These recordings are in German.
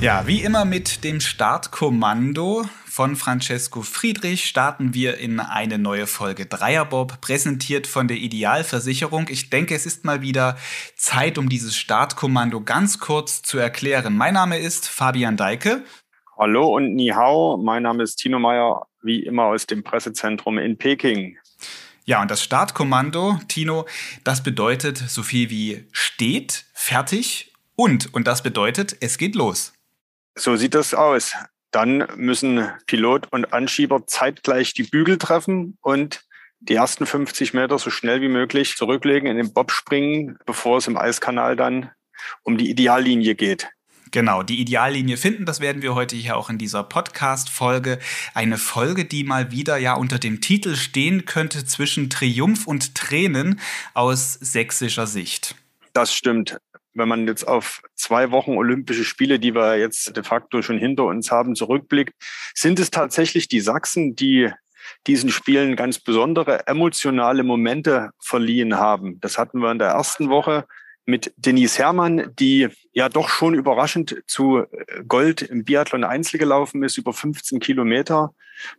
Ja, wie immer mit dem Startkommando von Francesco Friedrich starten wir in eine neue Folge Dreierbob, präsentiert von der Idealversicherung. Ich denke, es ist mal wieder Zeit, um dieses Startkommando ganz kurz zu erklären. Mein Name ist Fabian Deike. Hallo und Ni Hao. Mein Name ist Tino Meyer, wie immer aus dem Pressezentrum in Peking. Ja, und das Startkommando, Tino, das bedeutet so viel wie steht, fertig und, und das bedeutet, es geht los. So sieht das aus. Dann müssen Pilot und Anschieber zeitgleich die Bügel treffen und die ersten 50 Meter so schnell wie möglich zurücklegen, in den Bob springen, bevor es im Eiskanal dann um die Ideallinie geht. Genau, die Ideallinie finden, das werden wir heute hier auch in dieser Podcast-Folge. Eine Folge, die mal wieder ja unter dem Titel stehen könnte zwischen Triumph und Tränen aus sächsischer Sicht. Das stimmt wenn man jetzt auf zwei Wochen Olympische Spiele, die wir jetzt de facto schon hinter uns haben, zurückblickt, sind es tatsächlich die Sachsen, die diesen Spielen ganz besondere emotionale Momente verliehen haben. Das hatten wir in der ersten Woche mit Denise Herrmann, die ja doch schon überraschend zu Gold im Biathlon Einzel gelaufen ist, über 15 Kilometer.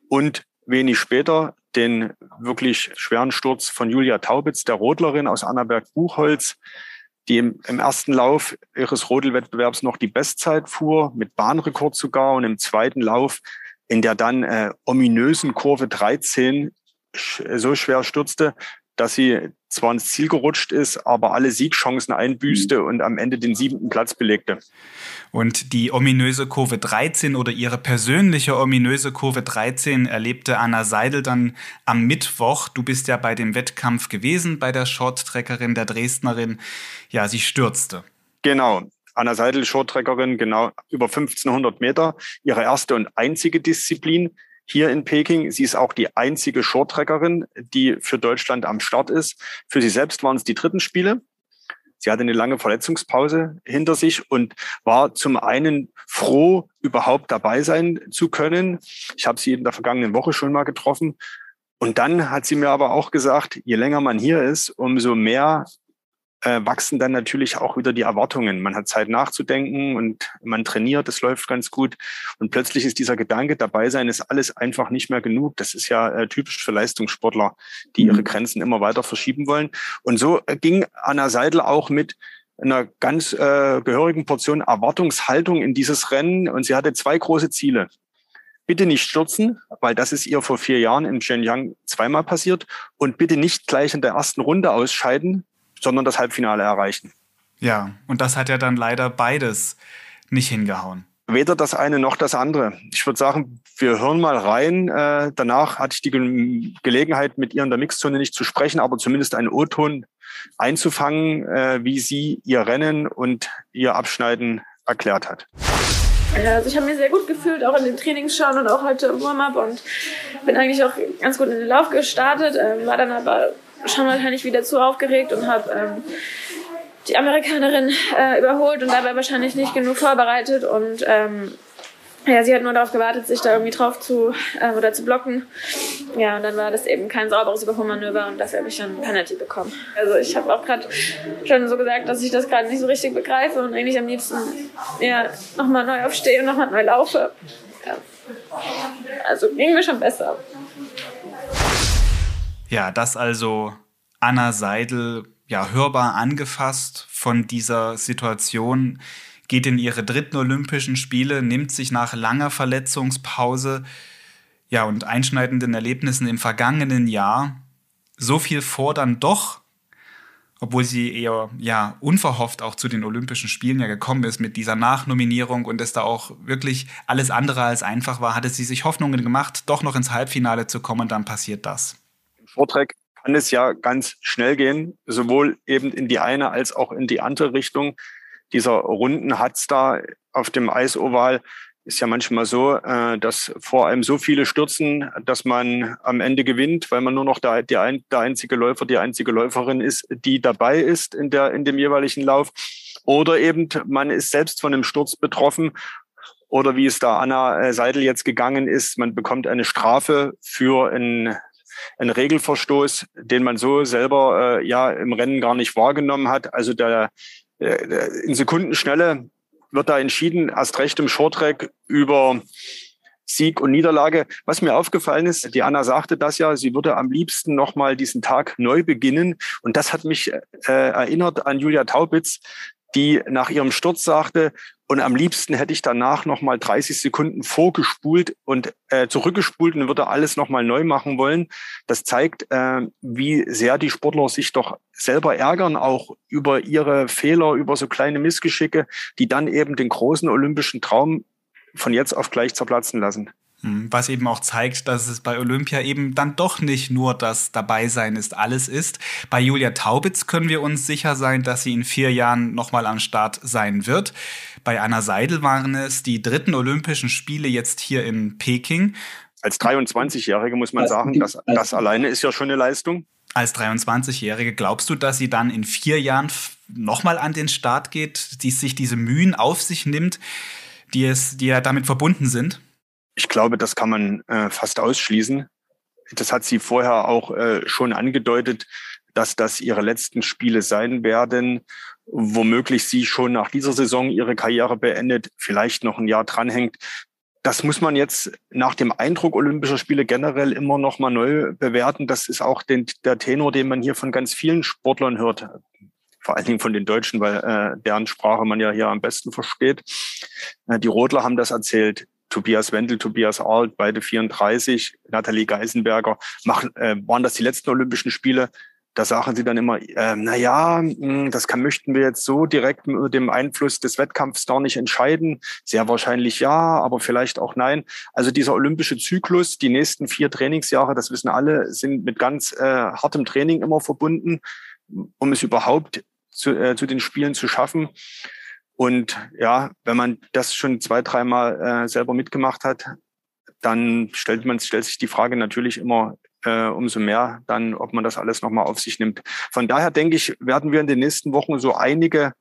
Und wenig später den wirklich schweren Sturz von Julia Taubitz, der Rodlerin aus Annaberg-Buchholz, die im, im ersten Lauf ihres Rodelwettbewerbs noch die Bestzeit fuhr, mit Bahnrekord sogar, und im zweiten Lauf in der dann äh, ominösen Kurve 13 so schwer stürzte, dass sie zwar ins Ziel gerutscht ist, aber alle Siegchancen einbüßte und am Ende den siebten Platz belegte. Und die ominöse Kurve 13 oder ihre persönliche ominöse Kurve 13 erlebte Anna Seidel dann am Mittwoch. Du bist ja bei dem Wettkampf gewesen, bei der Shorttreckerin, der Dresdnerin. Ja, sie stürzte. Genau. Anna Seidel, Shorttreckerin, genau über 1500 Meter, ihre erste und einzige Disziplin hier in Peking. Sie ist auch die einzige Shorttreckerin, die für Deutschland am Start ist. Für sie selbst waren es die dritten Spiele. Sie hatte eine lange Verletzungspause hinter sich und war zum einen froh, überhaupt dabei sein zu können. Ich habe sie in der vergangenen Woche schon mal getroffen. Und dann hat sie mir aber auch gesagt, je länger man hier ist, umso mehr äh, wachsen dann natürlich auch wieder die Erwartungen. Man hat Zeit nachzudenken und man trainiert, das läuft ganz gut. Und plötzlich ist dieser Gedanke, dabei sein ist alles einfach nicht mehr genug. Das ist ja äh, typisch für Leistungssportler, die ihre mhm. Grenzen immer weiter verschieben wollen. Und so äh, ging Anna Seidel auch mit einer ganz äh, gehörigen Portion Erwartungshaltung in dieses Rennen. Und sie hatte zwei große Ziele. Bitte nicht stürzen, weil das ist ihr vor vier Jahren in Shenyang zweimal passiert. Und bitte nicht gleich in der ersten Runde ausscheiden, sondern das Halbfinale erreichen. Ja, und das hat ja dann leider beides nicht hingehauen. Weder das eine noch das andere. Ich würde sagen, wir hören mal rein. Äh, danach hatte ich die Ge Gelegenheit, mit ihr in der Mixzone nicht zu sprechen, aber zumindest einen O-Ton einzufangen, äh, wie sie ihr Rennen und ihr Abschneiden erklärt hat. Ja, also ich habe mich sehr gut gefühlt, auch in den Trainingsschauen und auch heute im Warm-up und bin eigentlich auch ganz gut in den Lauf gestartet, äh, war dann aber schon wahrscheinlich wieder zu aufgeregt und habe ähm, die Amerikanerin äh, überholt und dabei wahrscheinlich nicht genug vorbereitet und ähm, ja, sie hat nur darauf gewartet, sich da irgendwie drauf zu äh, oder zu blocken. Ja, und dann war das eben kein sauberes Überholmanöver und dafür habe ich dann Penalty bekommen. Also ich habe auch gerade schon so gesagt, dass ich das gerade nicht so richtig begreife und eigentlich am liebsten ja, nochmal neu aufstehe und nochmal neu laufe. Ja. Also ging mir schon besser. Ja, das also Anna Seidel ja hörbar angefasst von dieser Situation, geht in ihre dritten Olympischen Spiele, nimmt sich nach langer Verletzungspause ja und einschneidenden Erlebnissen im vergangenen Jahr so viel vor dann doch, obwohl sie eher ja unverhofft auch zu den Olympischen Spielen ja gekommen ist mit dieser Nachnominierung und es da auch wirklich alles andere als einfach war, hatte sie sich Hoffnungen gemacht, doch noch ins Halbfinale zu kommen, dann passiert das. Vortrag kann es ja ganz schnell gehen, sowohl eben in die eine als auch in die andere Richtung. Dieser runden Hatz da auf dem Eisoval ist ja manchmal so, äh, dass vor allem so viele stürzen, dass man am Ende gewinnt, weil man nur noch der, der, der einzige Läufer, die einzige Läuferin ist, die dabei ist in, der, in dem jeweiligen Lauf. Oder eben man ist selbst von einem Sturz betroffen oder wie es da Anna äh, Seidel jetzt gegangen ist, man bekommt eine Strafe für ein ein Regelverstoß, den man so selber äh, ja im Rennen gar nicht wahrgenommen hat. Also der äh, in Sekundenschnelle wird da entschieden, erst recht im Shorttrack über Sieg und Niederlage. Was mir aufgefallen ist, die Anna sagte das ja, sie würde am liebsten nochmal diesen Tag neu beginnen. Und das hat mich äh, erinnert an Julia Taubitz, die nach ihrem Sturz sagte, und am liebsten hätte ich danach nochmal 30 Sekunden vorgespult und äh, zurückgespult und würde alles nochmal neu machen wollen. Das zeigt, äh, wie sehr die Sportler sich doch selber ärgern, auch über ihre Fehler, über so kleine Missgeschicke, die dann eben den großen olympischen Traum von jetzt auf gleich zerplatzen lassen. Hm, was eben auch zeigt, dass es bei Olympia eben dann doch nicht nur das Dabeisein ist, alles ist. Bei Julia Taubitz können wir uns sicher sein, dass sie in vier Jahren nochmal am Start sein wird. Bei Anna Seidel waren es die dritten Olympischen Spiele jetzt hier in Peking. Als 23-Jährige muss man sagen, das, das alleine ist ja schon eine Leistung. Als 23-Jährige glaubst du, dass sie dann in vier Jahren nochmal an den Start geht, die sich diese Mühen auf sich nimmt, die, es, die ja damit verbunden sind? Ich glaube, das kann man äh, fast ausschließen. Das hat sie vorher auch äh, schon angedeutet, dass das ihre letzten Spiele sein werden. Womöglich sie schon nach dieser Saison ihre Karriere beendet, vielleicht noch ein Jahr dranhängt. Das muss man jetzt nach dem Eindruck Olympischer Spiele generell immer noch mal neu bewerten. Das ist auch den, der Tenor, den man hier von ganz vielen Sportlern hört vor allen Dingen von den Deutschen, weil äh, deren Sprache man ja hier am besten versteht. Äh, die Rodler haben das erzählt. Tobias Wendel, Tobias Arlt, beide 34, Nathalie Geisenberger, machen, äh, waren das die letzten Olympischen Spiele? Da sagen sie dann immer, äh, na ja, hm, das kann, möchten wir jetzt so direkt mit dem Einfluss des Wettkampfs da nicht entscheiden. Sehr wahrscheinlich ja, aber vielleicht auch nein. Also dieser olympische Zyklus, die nächsten vier Trainingsjahre, das wissen alle, sind mit ganz äh, hartem Training immer verbunden, um es überhaupt zu, äh, zu den Spielen zu schaffen. Und ja, wenn man das schon zwei, dreimal äh, selber mitgemacht hat, dann stellt man stellt sich die Frage natürlich immer äh, umso mehr, dann, ob man das alles nochmal auf sich nimmt. Von daher denke ich, werden wir in den nächsten Wochen so einige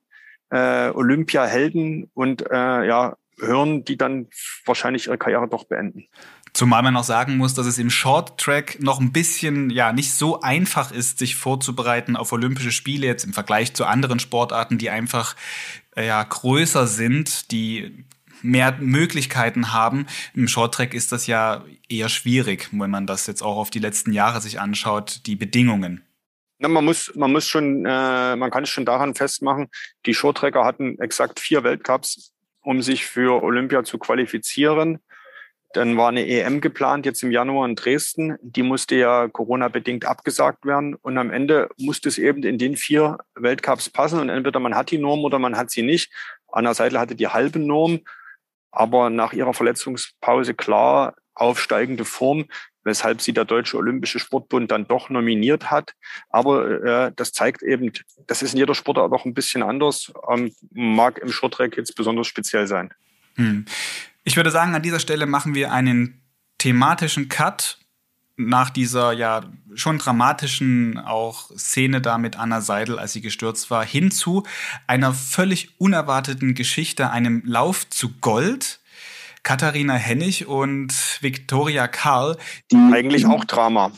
äh, Olympia-Helden und äh, ja, hören, die dann wahrscheinlich ihre Karriere doch beenden. Zumal man noch sagen muss, dass es im Short Track noch ein bisschen, ja, nicht so einfach ist, sich vorzubereiten auf Olympische Spiele jetzt im Vergleich zu anderen Sportarten, die einfach, ja, größer sind, die mehr Möglichkeiten haben. Im Shorttrack ist das ja eher schwierig, wenn man das jetzt auch auf die letzten Jahre sich anschaut, die Bedingungen. Na, man muss, man muss schon, äh, man kann es schon daran festmachen, die Shorttracker hatten exakt vier Weltcups, um sich für Olympia zu qualifizieren. Dann war eine EM geplant, jetzt im Januar in Dresden. Die musste ja Corona-bedingt abgesagt werden. Und am Ende musste es eben in den vier Weltcups passen. Und entweder man hat die Norm oder man hat sie nicht. Anna Seidel hatte die halbe Norm, aber nach ihrer Verletzungspause klar aufsteigende Form, weshalb sie der Deutsche Olympische Sportbund dann doch nominiert hat. Aber äh, das zeigt eben, das ist in jeder Sportart auch ein bisschen anders, ähm, mag im Shorttrack jetzt besonders speziell sein. Hm. Ich würde sagen, an dieser Stelle machen wir einen thematischen Cut nach dieser ja schon dramatischen auch Szene da mit Anna Seidel, als sie gestürzt war, hin zu einer völlig unerwarteten Geschichte, einem Lauf zu Gold. Katharina Hennig und Viktoria Karl. Die Eigentlich auch Drama,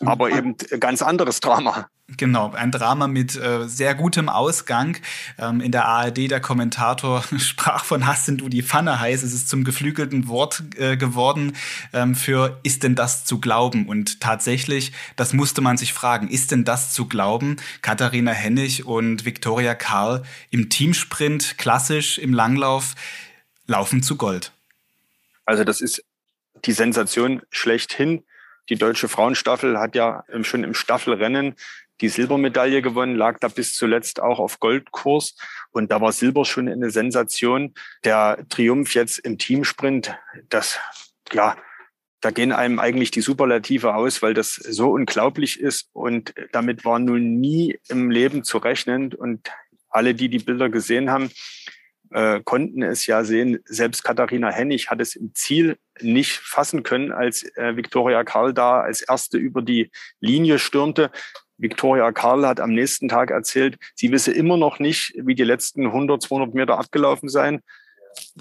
aber eben ganz anderes Drama. Genau, ein Drama mit äh, sehr gutem Ausgang. Ähm, in der ARD der Kommentator sprach von Hast denn du die Pfanne heiß? Es ist zum geflügelten Wort äh, geworden ähm, für ist denn das zu glauben? Und tatsächlich, das musste man sich fragen, ist denn das zu glauben? Katharina Hennig und Viktoria Karl im Teamsprint, klassisch im Langlauf, laufen zu Gold. Also das ist die Sensation schlechthin. Die deutsche Frauenstaffel hat ja schon im Staffelrennen die Silbermedaille gewonnen, lag da bis zuletzt auch auf Goldkurs. Und da war Silber schon eine Sensation. Der Triumph jetzt im Teamsprint, das, ja, da gehen einem eigentlich die Superlative aus, weil das so unglaublich ist. Und damit war nun nie im Leben zu rechnen. Und alle, die die Bilder gesehen haben, äh, konnten es ja sehen. Selbst Katharina Hennig hat es im Ziel nicht fassen können, als äh, Viktoria Karl da als erste über die Linie stürmte. Victoria Karl hat am nächsten Tag erzählt, sie wisse immer noch nicht, wie die letzten 100, 200 Meter abgelaufen seien.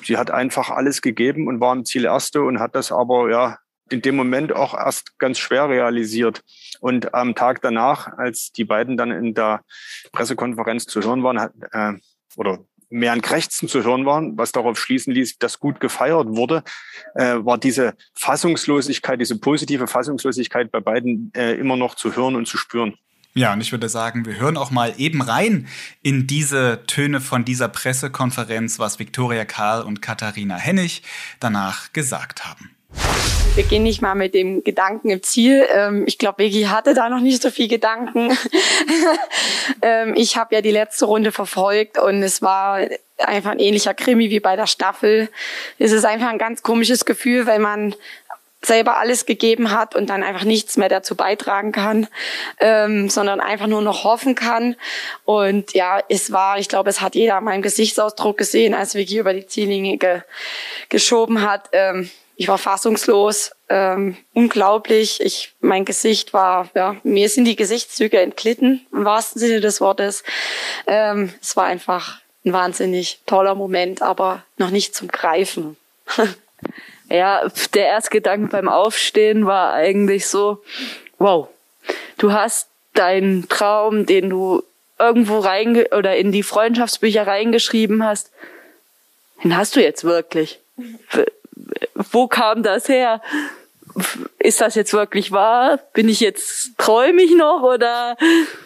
Sie hat einfach alles gegeben und war im Ziel Erste und hat das aber ja in dem Moment auch erst ganz schwer realisiert. Und am Tag danach, als die beiden dann in der Pressekonferenz zu hören waren, hat, äh, oder mehr ein Krächzen zu hören waren, was darauf schließen ließ, dass gut gefeiert wurde, äh, war diese Fassungslosigkeit, diese positive Fassungslosigkeit bei beiden äh, immer noch zu hören und zu spüren. Ja, und ich würde sagen, wir hören auch mal eben rein in diese Töne von dieser Pressekonferenz, was Viktoria Karl und Katharina Hennig danach gesagt haben. Wir gehen nicht mal mit dem Gedanken im Ziel. Ähm, ich glaube, Vicky hatte da noch nicht so viel Gedanken. Ähm, ich habe ja die letzte Runde verfolgt und es war einfach ein ähnlicher Krimi wie bei der Staffel. Es ist einfach ein ganz komisches Gefühl, weil man selber alles gegeben hat und dann einfach nichts mehr dazu beitragen kann, ähm, sondern einfach nur noch hoffen kann. Und ja, es war, ich glaube, es hat jeder an meinem Gesichtsausdruck gesehen, als Vicky über die Ziellinie ge geschoben hat. Ähm, ich war fassungslos, ähm, unglaublich. Ich, mein Gesicht war, ja, mir sind die Gesichtszüge entglitten, im wahrsten Sinne des Wortes. Ähm, es war einfach ein wahnsinnig toller Moment, aber noch nicht zum Greifen. ja, der erste Gedanke beim Aufstehen war eigentlich so, wow, du hast deinen Traum, den du irgendwo rein oder in die Freundschaftsbücher reingeschrieben hast, den hast du jetzt wirklich wo kam das her? Ist das jetzt wirklich wahr? Bin ich jetzt träume ich noch oder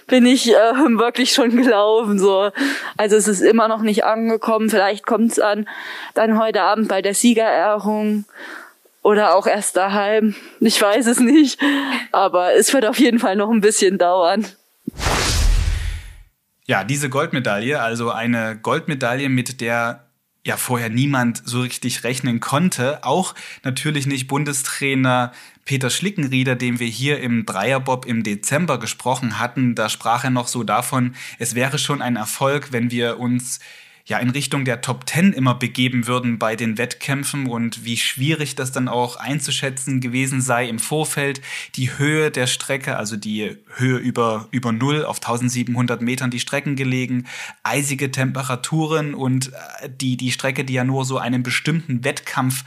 bin ich äh, wirklich schon gelaufen so? Also es ist immer noch nicht angekommen. Vielleicht kommt es an dann heute Abend bei der Siegerehrung oder auch erst daheim. Ich weiß es nicht, aber es wird auf jeden Fall noch ein bisschen dauern. Ja, diese Goldmedaille, also eine Goldmedaille, mit der ja vorher niemand so richtig rechnen konnte. Auch natürlich nicht Bundestrainer Peter Schlickenrieder, dem wir hier im Dreierbob im Dezember gesprochen hatten. Da sprach er noch so davon, es wäre schon ein Erfolg, wenn wir uns ja in Richtung der Top Ten immer begeben würden bei den Wettkämpfen und wie schwierig das dann auch einzuschätzen gewesen sei im Vorfeld. Die Höhe der Strecke, also die Höhe über, über Null auf 1700 Metern die Strecken gelegen, eisige Temperaturen und äh, die, die Strecke, die ja nur so einen bestimmten Wettkampf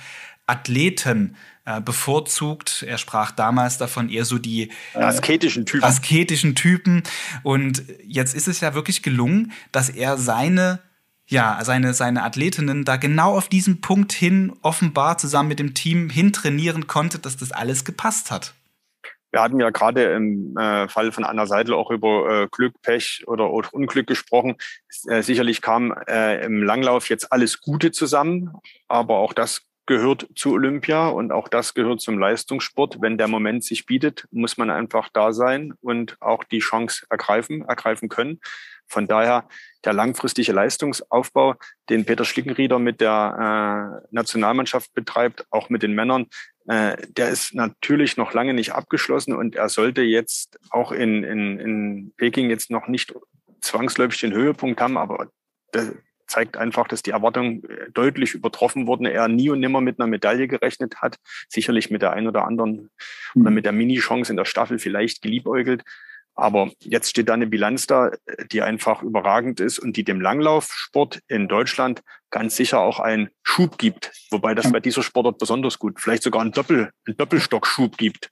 Athleten äh, bevorzugt. Er sprach damals davon eher so die äh, asketischen Typen. asketischen Typen. Und jetzt ist es ja wirklich gelungen, dass er seine ja, seine, seine Athletinnen da genau auf diesen Punkt hin offenbar zusammen mit dem Team hintrainieren konnte, dass das alles gepasst hat. Wir hatten ja gerade im äh, Fall von Anna Seidel auch über äh, Glück, Pech oder, oder Unglück gesprochen. Äh, sicherlich kam äh, im Langlauf jetzt alles Gute zusammen, aber auch das gehört zu Olympia und auch das gehört zum Leistungssport. Wenn der Moment sich bietet, muss man einfach da sein und auch die Chance ergreifen, ergreifen können. Von daher der langfristige Leistungsaufbau, den Peter Schlickenrieder mit der äh, Nationalmannschaft betreibt, auch mit den Männern, äh, der ist natürlich noch lange nicht abgeschlossen und er sollte jetzt auch in, in, in Peking jetzt noch nicht zwangsläufig den Höhepunkt haben, aber das zeigt einfach, dass die Erwartungen äh, deutlich übertroffen wurden. Er nie und nimmer mit einer Medaille gerechnet hat, sicherlich mit der einen oder anderen oder mit der Mini-Chance in der Staffel vielleicht geliebäugelt. Aber jetzt steht da eine Bilanz da, die einfach überragend ist und die dem Langlaufsport in Deutschland ganz sicher auch einen Schub gibt. Wobei das bei dieser Sportart besonders gut, vielleicht sogar einen, Doppel, einen Doppelstockschub gibt.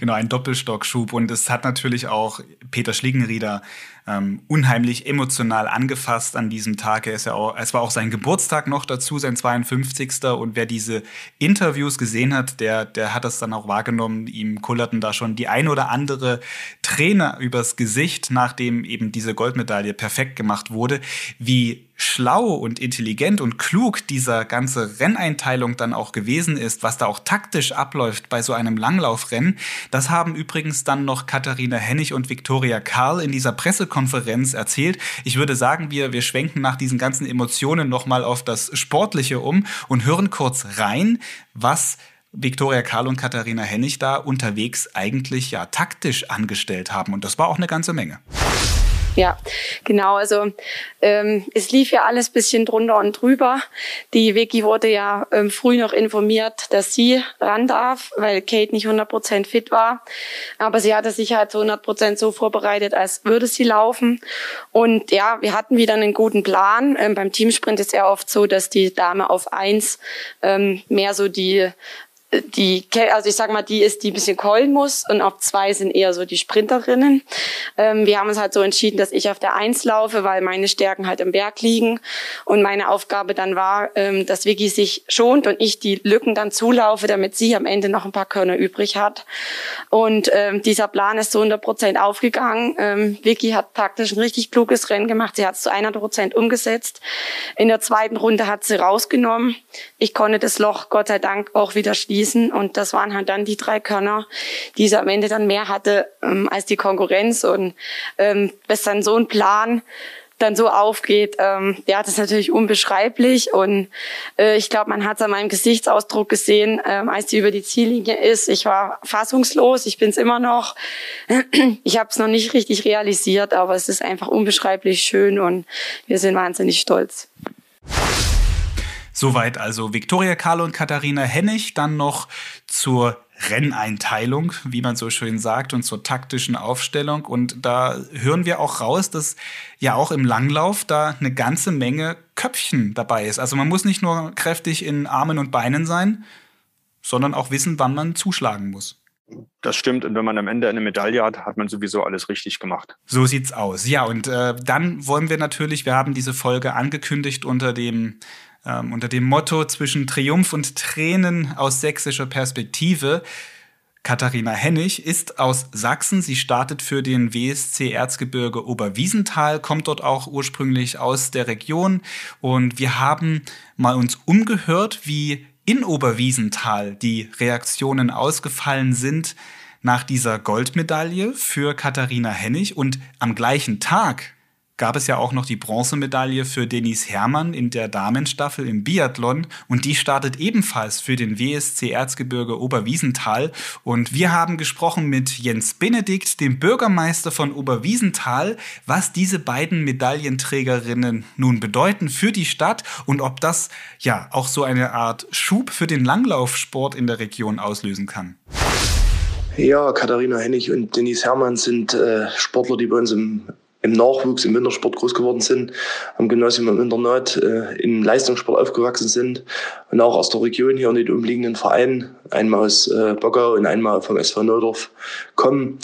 Genau, ein Doppelstockschub. Und es hat natürlich auch Peter Schlingenrieder ähm, unheimlich emotional angefasst an diesem Tag. Er ist ja auch, es war auch sein Geburtstag noch dazu, sein 52. Und wer diese Interviews gesehen hat, der, der hat das dann auch wahrgenommen. Ihm kullerten da schon die ein oder andere Träne übers Gesicht, nachdem eben diese Goldmedaille perfekt gemacht wurde. Wie schlau und intelligent und klug dieser ganze Renneinteilung dann auch gewesen ist, was da auch taktisch abläuft bei so einem Langlaufrennen, das haben übrigens dann noch Katharina Hennig und Viktoria Karl in dieser Pressekonferenz Pressekonferenz erzählt. Ich würde sagen, wir, wir schwenken nach diesen ganzen Emotionen nochmal auf das Sportliche um und hören kurz rein, was Viktoria Karl und Katharina Hennig da unterwegs eigentlich ja taktisch angestellt haben. Und das war auch eine ganze Menge. Ja, genau. Also ähm, es lief ja alles bisschen drunter und drüber. Die Vicky wurde ja ähm, früh noch informiert, dass sie ran darf, weil Kate nicht 100% fit war. Aber sie hatte sich halt zu 100% so vorbereitet, als würde sie laufen. Und ja, wir hatten wieder einen guten Plan. Ähm, beim Teamsprint ist ja oft so, dass die Dame auf eins ähm, mehr so die die, also ich sag mal, die ist, die ein bisschen keulen muss und auf zwei sind eher so die Sprinterinnen. Ähm, wir haben uns halt so entschieden, dass ich auf der Eins laufe, weil meine Stärken halt im Berg liegen und meine Aufgabe dann war, ähm, dass Vicky sich schont und ich die Lücken dann zulaufe, damit sie am Ende noch ein paar Körner übrig hat. Und ähm, dieser Plan ist zu 100 Prozent aufgegangen. Ähm, Vicky hat praktisch ein richtig kluges Rennen gemacht. Sie hat es zu 100 Prozent umgesetzt. In der zweiten Runde hat sie rausgenommen. Ich konnte das Loch Gott sei Dank auch wieder schließen. Und das waren halt dann die drei Körner, die sie am Ende dann mehr hatte ähm, als die Konkurrenz. Und ähm, bis dann so ein Plan dann so aufgeht, ähm, ja, das ist natürlich unbeschreiblich und äh, ich glaube, man hat es an meinem Gesichtsausdruck gesehen, ähm, als sie über die Ziellinie ist. Ich war fassungslos, ich bin es immer noch. Ich habe es noch nicht richtig realisiert, aber es ist einfach unbeschreiblich schön und wir sind wahnsinnig stolz. Soweit also Viktoria Karl und Katharina Hennig. Dann noch zur Renneinteilung, wie man so schön sagt, und zur taktischen Aufstellung. Und da hören wir auch raus, dass ja auch im Langlauf da eine ganze Menge Köpfchen dabei ist. Also man muss nicht nur kräftig in Armen und Beinen sein, sondern auch wissen, wann man zuschlagen muss. Das stimmt. Und wenn man am Ende eine Medaille hat, hat man sowieso alles richtig gemacht. So sieht's aus. Ja, und äh, dann wollen wir natürlich, wir haben diese Folge angekündigt unter dem ähm, unter dem Motto zwischen Triumph und Tränen aus sächsischer Perspektive. Katharina Hennig ist aus Sachsen. Sie startet für den WSC Erzgebirge Oberwiesenthal, kommt dort auch ursprünglich aus der Region. Und wir haben mal uns umgehört, wie in Oberwiesenthal die Reaktionen ausgefallen sind nach dieser Goldmedaille für Katharina Hennig. Und am gleichen Tag gab es ja auch noch die Bronzemedaille für Denise Herrmann in der Damenstaffel im Biathlon und die startet ebenfalls für den WSC Erzgebirge Oberwiesenthal und wir haben gesprochen mit Jens Benedikt, dem Bürgermeister von Oberwiesenthal, was diese beiden Medaillenträgerinnen nun bedeuten für die Stadt und ob das ja auch so eine Art Schub für den Langlaufsport in der Region auslösen kann. Ja, Katharina Hennig und Denise Herrmann sind äh, Sportler, die bei uns im im Nachwuchs, im Wintersport groß geworden sind, am Gymnasium im Internat äh, im Leistungssport aufgewachsen sind und auch aus der Region hier in den umliegenden Vereinen, einmal aus äh, Bockau und einmal vom SV Neudorf kommen.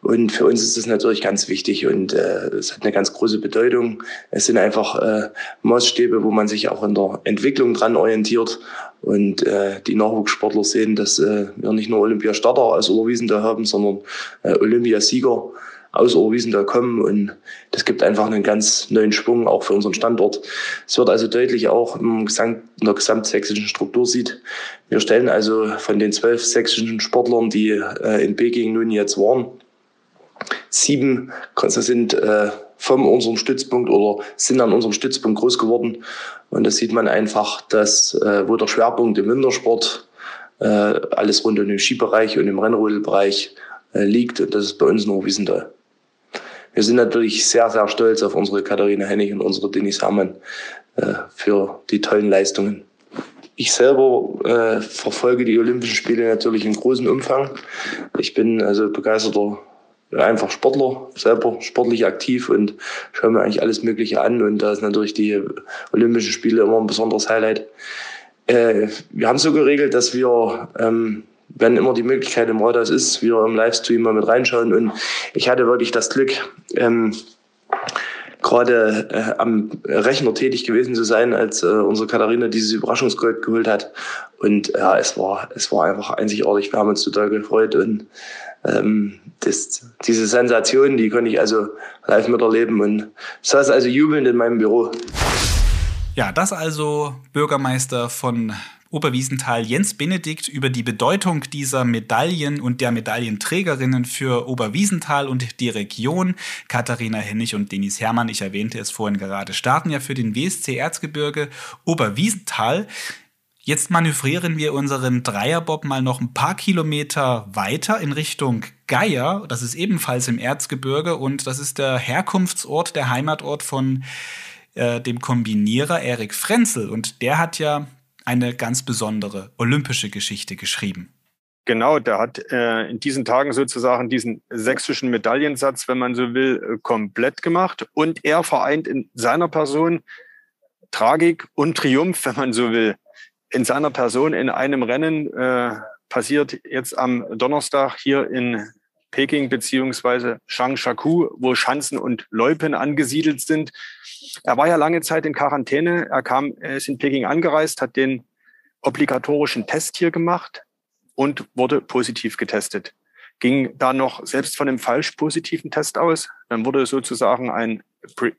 Und für uns ist das natürlich ganz wichtig und äh, es hat eine ganz große Bedeutung. Es sind einfach äh, Maßstäbe, wo man sich auch in der Entwicklung dran orientiert. Und äh, die Nachwuchssportler sehen, dass äh, wir nicht nur Olympiastarter als Oberwiesende haben, sondern äh, Olympiasieger aus Oberwiesen da kommen und das gibt einfach einen ganz neuen Schwung auch für unseren Standort. Es wird also deutlich auch im Gesamt, in der gesamtsächsischen Struktur sieht. Wir stellen also von den zwölf sächsischen Sportlern, die äh, in Peking nun jetzt waren, sieben sind äh, von unserem Stützpunkt oder sind an unserem Stützpunkt groß geworden. Und da sieht man einfach, dass äh, wo der Schwerpunkt im Wintersport, äh, alles rund um den Skibereich und im Rennrodelbereich äh, liegt. Und das ist bei uns nur Wiesenthal. Wir sind natürlich sehr, sehr stolz auf unsere Katharina Hennig und unsere Denise Herrmann äh, für die tollen Leistungen. Ich selber äh, verfolge die Olympischen Spiele natürlich in großem Umfang. Ich bin also begeisterter einfach Sportler, selber sportlich aktiv und schaue mir eigentlich alles Mögliche an. Und da ist natürlich die Olympischen Spiele immer ein besonderes Highlight. Äh, wir haben so geregelt, dass wir ähm, wenn immer die Möglichkeit im Rathaus ist, wieder im Livestream mal mit reinschauen. Und ich hatte wirklich das Glück, ähm, gerade äh, am Rechner tätig gewesen zu sein, als äh, unsere Katharina dieses Überraschungsgold geholt hat. Und ja, es war, es war einfach einzigartig. Wir haben uns total gefreut und ähm, das, diese Sensation, die konnte ich also live miterleben und saß also jubelnd in meinem Büro. Ja, das also Bürgermeister von Oberwiesenthal Jens Benedikt über die Bedeutung dieser Medaillen und der Medaillenträgerinnen für Oberwiesenthal und die Region. Katharina Hennig und Denis Hermann, ich erwähnte es vorhin gerade, starten ja für den WSC Erzgebirge Oberwiesenthal. Jetzt manövrieren wir unseren Dreierbob mal noch ein paar Kilometer weiter in Richtung Geier. Das ist ebenfalls im Erzgebirge und das ist der Herkunftsort, der Heimatort von äh, dem Kombinierer Erik Frenzel. Und der hat ja eine ganz besondere olympische Geschichte geschrieben. Genau, der hat äh, in diesen Tagen sozusagen diesen sächsischen Medaillensatz, wenn man so will, äh, komplett gemacht. Und er vereint in seiner Person Tragik und Triumph, wenn man so will. In seiner Person in einem Rennen äh, passiert jetzt am Donnerstag hier in Peking beziehungsweise Changshaku, wo Schanzen und Loipen angesiedelt sind. Er war ja lange Zeit in Quarantäne. Er kam, er ist in Peking angereist, hat den obligatorischen Test hier gemacht und wurde positiv getestet. Ging da noch selbst von einem falsch positiven Test aus. Dann wurde sozusagen ein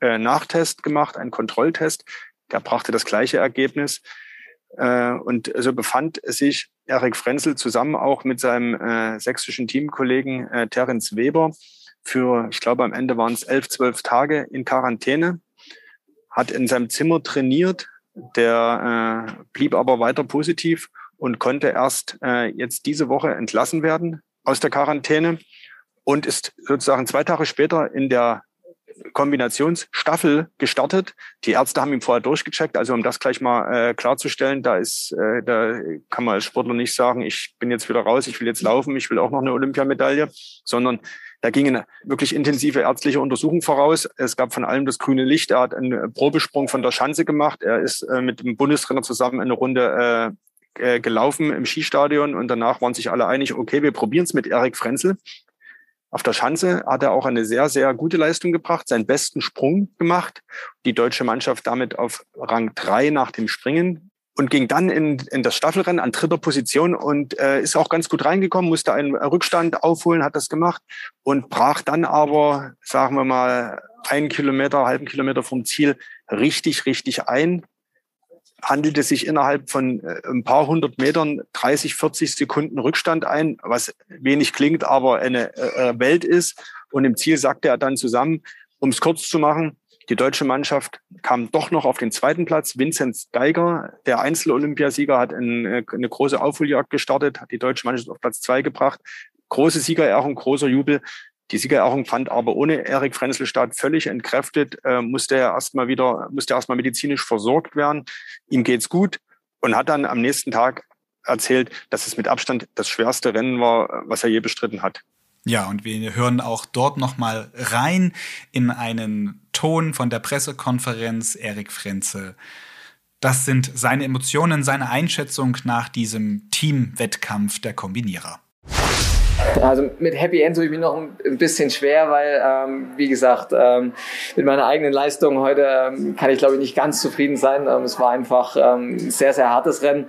äh, Nachtest gemacht, ein Kontrolltest. Der brachte das gleiche Ergebnis. Äh, und so befand sich Erik Frenzel zusammen auch mit seinem äh, sächsischen Teamkollegen äh, Terence Weber für, ich glaube, am Ende waren es elf, zwölf Tage in Quarantäne, hat in seinem Zimmer trainiert, der äh, blieb aber weiter positiv und konnte erst äh, jetzt diese Woche entlassen werden aus der Quarantäne und ist sozusagen zwei Tage später in der Kombinationsstaffel gestartet. Die Ärzte haben ihn vorher durchgecheckt, also um das gleich mal äh, klarzustellen, da ist, äh, da kann man als Sportler nicht sagen, ich bin jetzt wieder raus, ich will jetzt laufen, ich will auch noch eine Olympiamedaille, sondern da gingen wirklich intensive ärztliche Untersuchungen voraus. Es gab von allem das grüne Licht. Er hat einen Probesprung von der Schanze gemacht. Er ist äh, mit dem Bundestrainer zusammen eine Runde äh, äh gelaufen im Skistadion und danach waren sich alle einig, okay, wir probieren es mit Erik Frenzel. Auf der Schanze hat er auch eine sehr, sehr gute Leistung gebracht, seinen besten Sprung gemacht. Die deutsche Mannschaft damit auf Rang drei nach dem Springen und ging dann in, in das Staffelrennen an dritter Position und äh, ist auch ganz gut reingekommen, musste einen Rückstand aufholen, hat das gemacht und brach dann aber, sagen wir mal, einen Kilometer, halben Kilometer vom Ziel richtig, richtig ein, handelte sich innerhalb von äh, ein paar hundert Metern 30, 40 Sekunden Rückstand ein, was wenig klingt, aber eine äh, äh, Welt ist. Und im Ziel sagte er dann zusammen, um es kurz zu machen, die deutsche Mannschaft kam doch noch auf den zweiten Platz. Vinzenz Geiger, der Einzel-Olympiasieger, hat eine, eine große Aufholjagd gestartet, hat die deutsche Mannschaft auf Platz zwei gebracht. Große Siegerehrung, großer Jubel. Die Siegerehrung fand aber ohne Erik Frenzel statt, völlig entkräftet, äh, musste er erstmal wieder, musste erstmal medizinisch versorgt werden. Ihm geht's gut und hat dann am nächsten Tag erzählt, dass es mit Abstand das schwerste Rennen war, was er je bestritten hat. Ja, und wir hören auch dort nochmal rein in einen Ton von der Pressekonferenz Erik Frenzel. Das sind seine Emotionen, seine Einschätzung nach diesem Teamwettkampf der Kombinierer. Also mit Happy End tue ich mich noch ein bisschen schwer, weil, ähm, wie gesagt, ähm, mit meiner eigenen Leistung heute ähm, kann ich, glaube ich, nicht ganz zufrieden sein. Ähm, es war einfach ähm, ein sehr, sehr hartes Rennen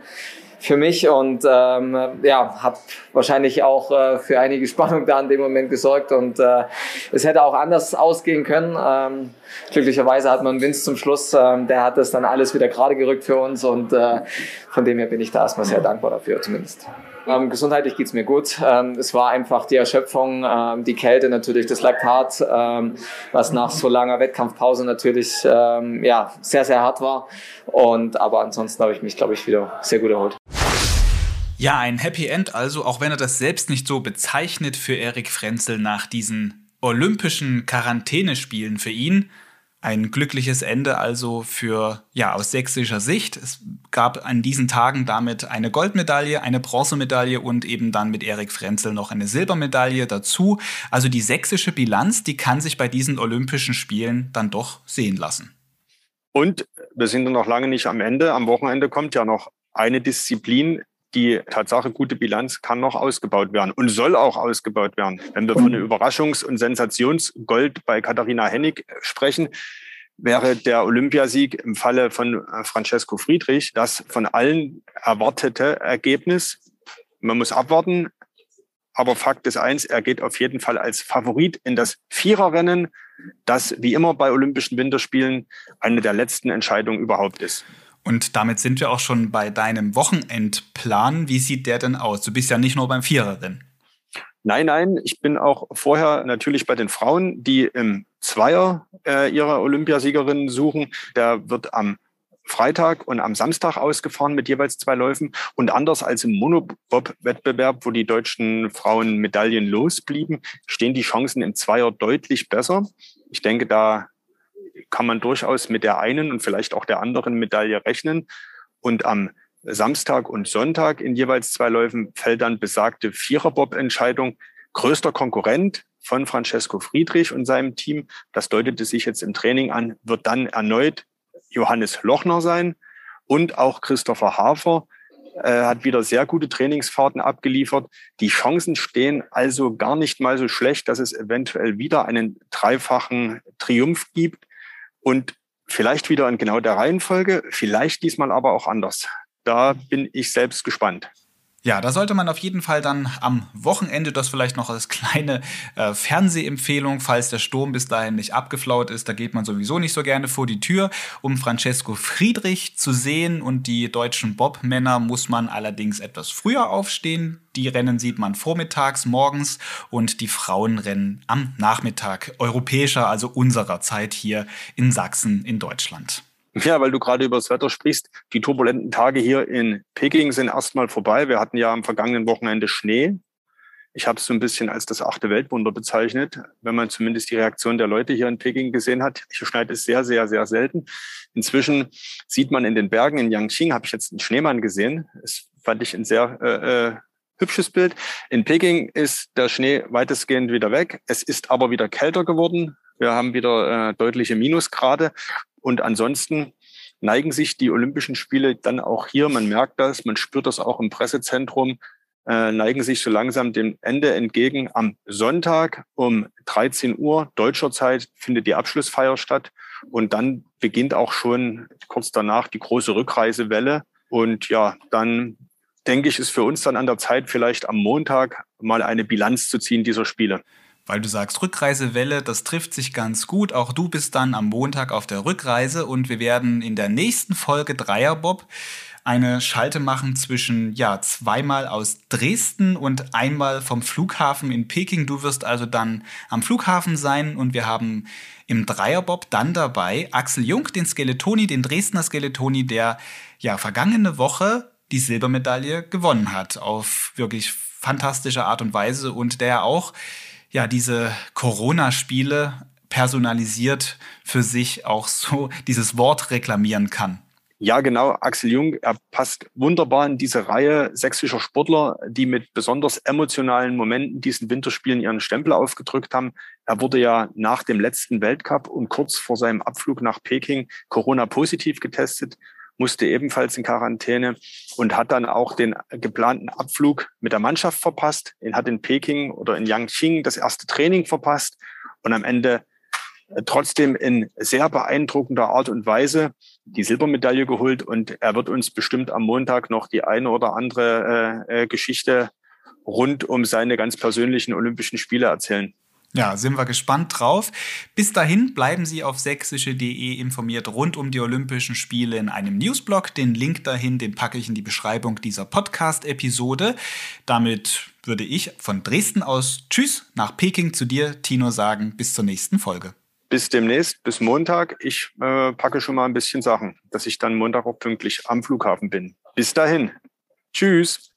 für mich und ähm, ja, habe wahrscheinlich auch äh, für einige Spannung da in dem Moment gesorgt und äh, es hätte auch anders ausgehen können. Ähm, glücklicherweise hat man Vince zum Schluss, ähm, der hat das dann alles wieder gerade gerückt für uns und äh, von dem her bin ich da erstmal sehr dankbar dafür zumindest. Ähm, gesundheitlich geht's mir gut. Ähm, es war einfach die Erschöpfung, ähm, die Kälte natürlich, das Laktat, ähm, was nach so langer Wettkampfpause natürlich ähm, ja, sehr, sehr hart war. Und aber ansonsten habe ich mich, glaube ich, wieder sehr gut erholt. Ja, ein Happy End also, auch wenn er das selbst nicht so bezeichnet für Erik Frenzel nach diesen olympischen Quarantänespielen für ihn. Ein glückliches Ende also für, ja, aus sächsischer Sicht. Es gab an diesen Tagen damit eine Goldmedaille, eine Bronzemedaille und eben dann mit Erik Frenzel noch eine Silbermedaille dazu. Also die sächsische Bilanz, die kann sich bei diesen Olympischen Spielen dann doch sehen lassen. Und wir sind noch lange nicht am Ende. Am Wochenende kommt ja noch eine Disziplin, die Tatsache gute Bilanz kann noch ausgebaut werden und soll auch ausgebaut werden. Wenn wir von Überraschungs- und Sensationsgold bei Katharina Hennig sprechen, wäre der Olympiasieg im Falle von äh, Francesco Friedrich das von allen erwartete Ergebnis. Man muss abwarten. Aber Fakt ist eins, er geht auf jeden Fall als Favorit in das Viererrennen, das wie immer bei Olympischen Winterspielen eine der letzten Entscheidungen überhaupt ist. Und damit sind wir auch schon bei deinem Wochenendplan. Wie sieht der denn aus? Du bist ja nicht nur beim Viererrennen. Nein, nein, ich bin auch vorher natürlich bei den Frauen, die im Zweier äh, ihre Olympiasiegerinnen suchen. Der wird am Freitag und am Samstag ausgefahren mit jeweils zwei Läufen. Und anders als im Monobob-Wettbewerb, wo die deutschen Frauen Medaillen losblieben, stehen die Chancen im Zweier deutlich besser. Ich denke, da kann man durchaus mit der einen und vielleicht auch der anderen Medaille rechnen. Und am Samstag und Sonntag in jeweils zwei Läufen fällt dann besagte Viererbob-Entscheidung. Größter Konkurrent von Francesco Friedrich und seinem Team, das deutete sich jetzt im Training an, wird dann erneut Johannes Lochner sein und auch Christopher Hafer, äh, hat wieder sehr gute Trainingsfahrten abgeliefert. Die Chancen stehen also gar nicht mal so schlecht, dass es eventuell wieder einen dreifachen Triumph gibt und vielleicht wieder in genau der Reihenfolge, vielleicht diesmal aber auch anders. Da bin ich selbst gespannt. Ja, da sollte man auf jeden Fall dann am Wochenende das vielleicht noch als kleine äh, Fernsehempfehlung, falls der Sturm bis dahin nicht abgeflaut ist. Da geht man sowieso nicht so gerne vor die Tür, um Francesco Friedrich zu sehen. Und die deutschen Bob-Männer muss man allerdings etwas früher aufstehen. Die Rennen sieht man vormittags, morgens und die Frauen rennen am Nachmittag europäischer, also unserer Zeit hier in Sachsen in Deutschland. Ja, weil du gerade über das Wetter sprichst. Die turbulenten Tage hier in Peking sind erstmal vorbei. Wir hatten ja am vergangenen Wochenende Schnee. Ich habe es so ein bisschen als das achte Weltwunder bezeichnet, wenn man zumindest die Reaktion der Leute hier in Peking gesehen hat. Hier schneit es sehr, sehr, sehr selten. Inzwischen sieht man in den Bergen in Yangqing, habe ich jetzt einen Schneemann gesehen. Das fand ich ein sehr äh, äh, hübsches Bild. In Peking ist der Schnee weitestgehend wieder weg. Es ist aber wieder kälter geworden. Wir haben wieder äh, deutliche Minusgrade. Und ansonsten neigen sich die Olympischen Spiele dann auch hier, man merkt das, man spürt das auch im Pressezentrum, äh, neigen sich so langsam dem Ende entgegen. Am Sonntag um 13 Uhr deutscher Zeit findet die Abschlussfeier statt und dann beginnt auch schon kurz danach die große Rückreisewelle. Und ja, dann denke ich, ist für uns dann an der Zeit, vielleicht am Montag mal eine Bilanz zu ziehen dieser Spiele weil du sagst Rückreisewelle, das trifft sich ganz gut. Auch du bist dann am Montag auf der Rückreise und wir werden in der nächsten Folge Dreierbob eine Schalte machen zwischen ja zweimal aus Dresden und einmal vom Flughafen in Peking. Du wirst also dann am Flughafen sein und wir haben im Dreierbob dann dabei Axel Jung, den Skeletoni, den Dresdner Skeletoni, der ja vergangene Woche die Silbermedaille gewonnen hat auf wirklich fantastische Art und Weise und der auch ja diese Corona-Spiele personalisiert für sich auch so dieses Wort reklamieren kann. Ja, genau. Axel Jung, er passt wunderbar in diese Reihe sächsischer Sportler, die mit besonders emotionalen Momenten diesen Winterspielen ihren Stempel aufgedrückt haben. Er wurde ja nach dem letzten Weltcup und kurz vor seinem Abflug nach Peking Corona positiv getestet musste ebenfalls in Quarantäne und hat dann auch den geplanten Abflug mit der Mannschaft verpasst. Er hat in Peking oder in Yangqing das erste Training verpasst und am Ende äh, trotzdem in sehr beeindruckender Art und Weise die Silbermedaille geholt und er wird uns bestimmt am Montag noch die eine oder andere äh, äh Geschichte rund um seine ganz persönlichen Olympischen Spiele erzählen. Ja, sind wir gespannt drauf. Bis dahin bleiben Sie auf sächsische.de informiert rund um die Olympischen Spiele in einem Newsblog. Den Link dahin, den packe ich in die Beschreibung dieser Podcast-Episode. Damit würde ich von Dresden aus Tschüss nach Peking zu dir, Tino, sagen. Bis zur nächsten Folge. Bis demnächst, bis Montag. Ich äh, packe schon mal ein bisschen Sachen, dass ich dann Montag auch pünktlich am Flughafen bin. Bis dahin. Tschüss.